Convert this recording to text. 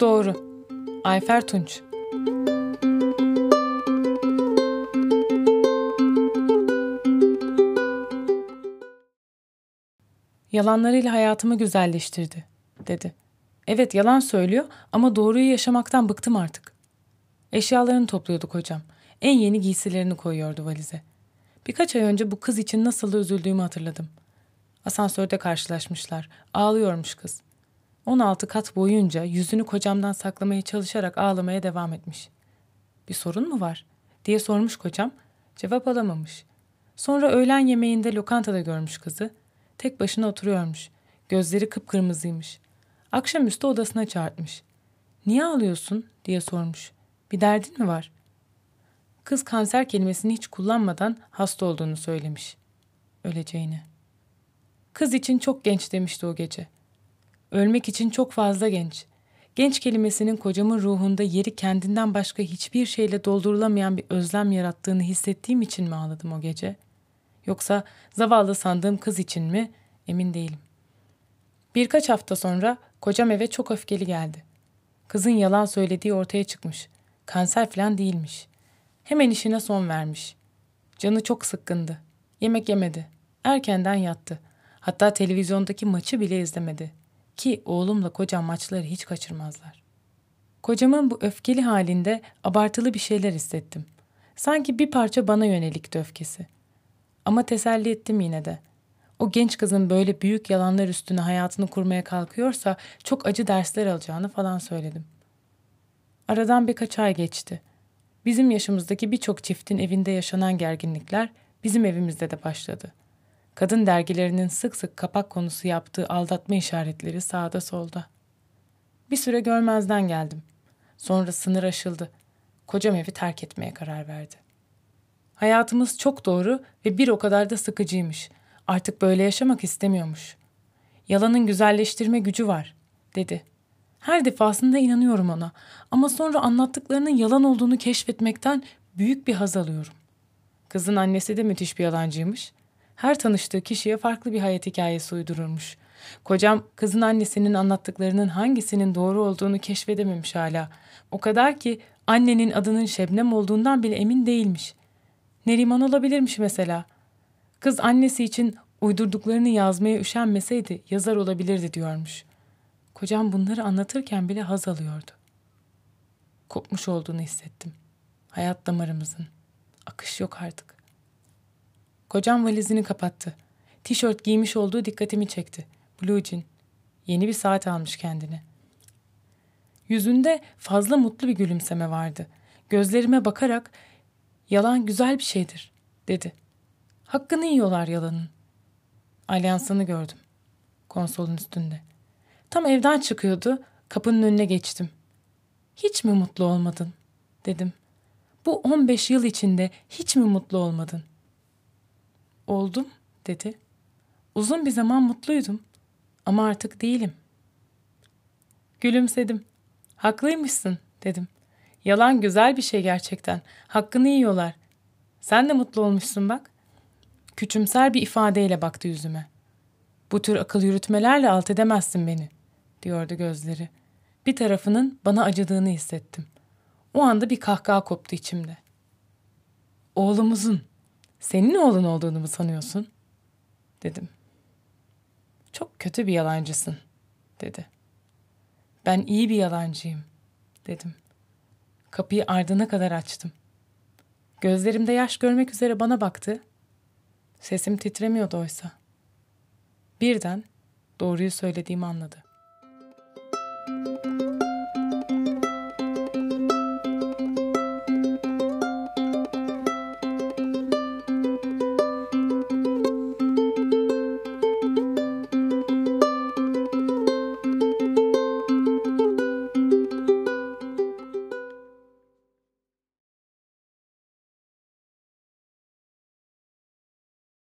Doğru. Ayfer Tunç. Yalanlarıyla hayatımı güzelleştirdi, dedi. Evet yalan söylüyor ama doğruyu yaşamaktan bıktım artık. Eşyalarını topluyorduk hocam. En yeni giysilerini koyuyordu valize. Birkaç ay önce bu kız için nasıl üzüldüğümü hatırladım. Asansörde karşılaşmışlar. Ağlıyormuş kız. 16 kat boyunca yüzünü kocamdan saklamaya çalışarak ağlamaya devam etmiş. Bir sorun mu var? diye sormuş kocam. Cevap alamamış. Sonra öğlen yemeğinde lokantada görmüş kızı. Tek başına oturuyormuş. Gözleri kıpkırmızıymış. Akşamüstü odasına çağırtmış. Niye ağlıyorsun diye sormuş. Bir derdin mi var? Kız kanser kelimesini hiç kullanmadan hasta olduğunu söylemiş. Öleceğini. Kız için çok genç demişti o gece. Ölmek için çok fazla genç. Genç kelimesinin kocamın ruhunda yeri kendinden başka hiçbir şeyle doldurulamayan bir özlem yarattığını hissettiğim için mi ağladım o gece? Yoksa zavallı sandığım kız için mi? Emin değilim. Birkaç hafta sonra kocam eve çok öfkeli geldi. Kızın yalan söylediği ortaya çıkmış. Kanser falan değilmiş. Hemen işine son vermiş. Canı çok sıkkındı. Yemek yemedi. Erkenden yattı. Hatta televizyondaki maçı bile izlemedi. Ki oğlumla kocam maçları hiç kaçırmazlar. Kocamın bu öfkeli halinde abartılı bir şeyler hissettim. Sanki bir parça bana yönelikti öfkesi. Ama teselli ettim yine de. O genç kızın böyle büyük yalanlar üstüne hayatını kurmaya kalkıyorsa çok acı dersler alacağını falan söyledim. Aradan birkaç ay geçti. Bizim yaşımızdaki birçok çiftin evinde yaşanan gerginlikler bizim evimizde de başladı. Kadın dergilerinin sık sık kapak konusu yaptığı aldatma işaretleri sağda solda. Bir süre görmezden geldim. Sonra sınır aşıldı. Kocam evi terk etmeye karar verdi. Hayatımız çok doğru ve bir o kadar da sıkıcıymış. Artık böyle yaşamak istemiyormuş. Yalanın güzelleştirme gücü var, dedi. Her defasında inanıyorum ona ama sonra anlattıklarının yalan olduğunu keşfetmekten büyük bir haz alıyorum. Kızın annesi de müthiş bir yalancıymış. Her tanıştığı kişiye farklı bir hayat hikayesi uydururmuş. Kocam kızın annesinin anlattıklarının hangisinin doğru olduğunu keşfedememiş hala. O kadar ki annenin adının Şebnem olduğundan bile emin değilmiş. Neriman olabilirmiş mesela. Kız annesi için uydurduklarını yazmaya üşenmeseydi yazar olabilirdi diyormuş. Kocam bunları anlatırken bile haz alıyordu. Kopmuş olduğunu hissettim. Hayat damarımızın. Akış yok artık. Kocam valizini kapattı. Tişört giymiş olduğu dikkatimi çekti. Blue jean. Yeni bir saat almış kendine. Yüzünde fazla mutlu bir gülümseme vardı. Gözlerime bakarak yalan güzel bir şeydir dedi. Hakkını yiyorlar yalanın. Alyansını gördüm. Konsolun üstünde. Tam evden çıkıyordu. Kapının önüne geçtim. Hiç mi mutlu olmadın? dedim. Bu 15 yıl içinde hiç mi mutlu olmadın? Oldum dedi. Uzun bir zaman mutluydum ama artık değilim. Gülümsedim. Haklıymışsın dedim. Yalan güzel bir şey gerçekten. Hakkını yiyorlar. Sen de mutlu olmuşsun bak. Küçümser bir ifadeyle baktı yüzüme. Bu tür akıl yürütmelerle alt edemezsin beni, diyordu gözleri. Bir tarafının bana acıdığını hissettim. O anda bir kahkaha koptu içimde. Oğlumuzun, senin oğlun olduğunu mu sanıyorsun? Dedim. Çok kötü bir yalancısın, dedi. Ben iyi bir yalancıyım, dedim. Kapıyı ardına kadar açtım. Gözlerimde yaş görmek üzere bana baktı. Sesim titremiyordu oysa. Birden doğruyu söylediğimi anladı.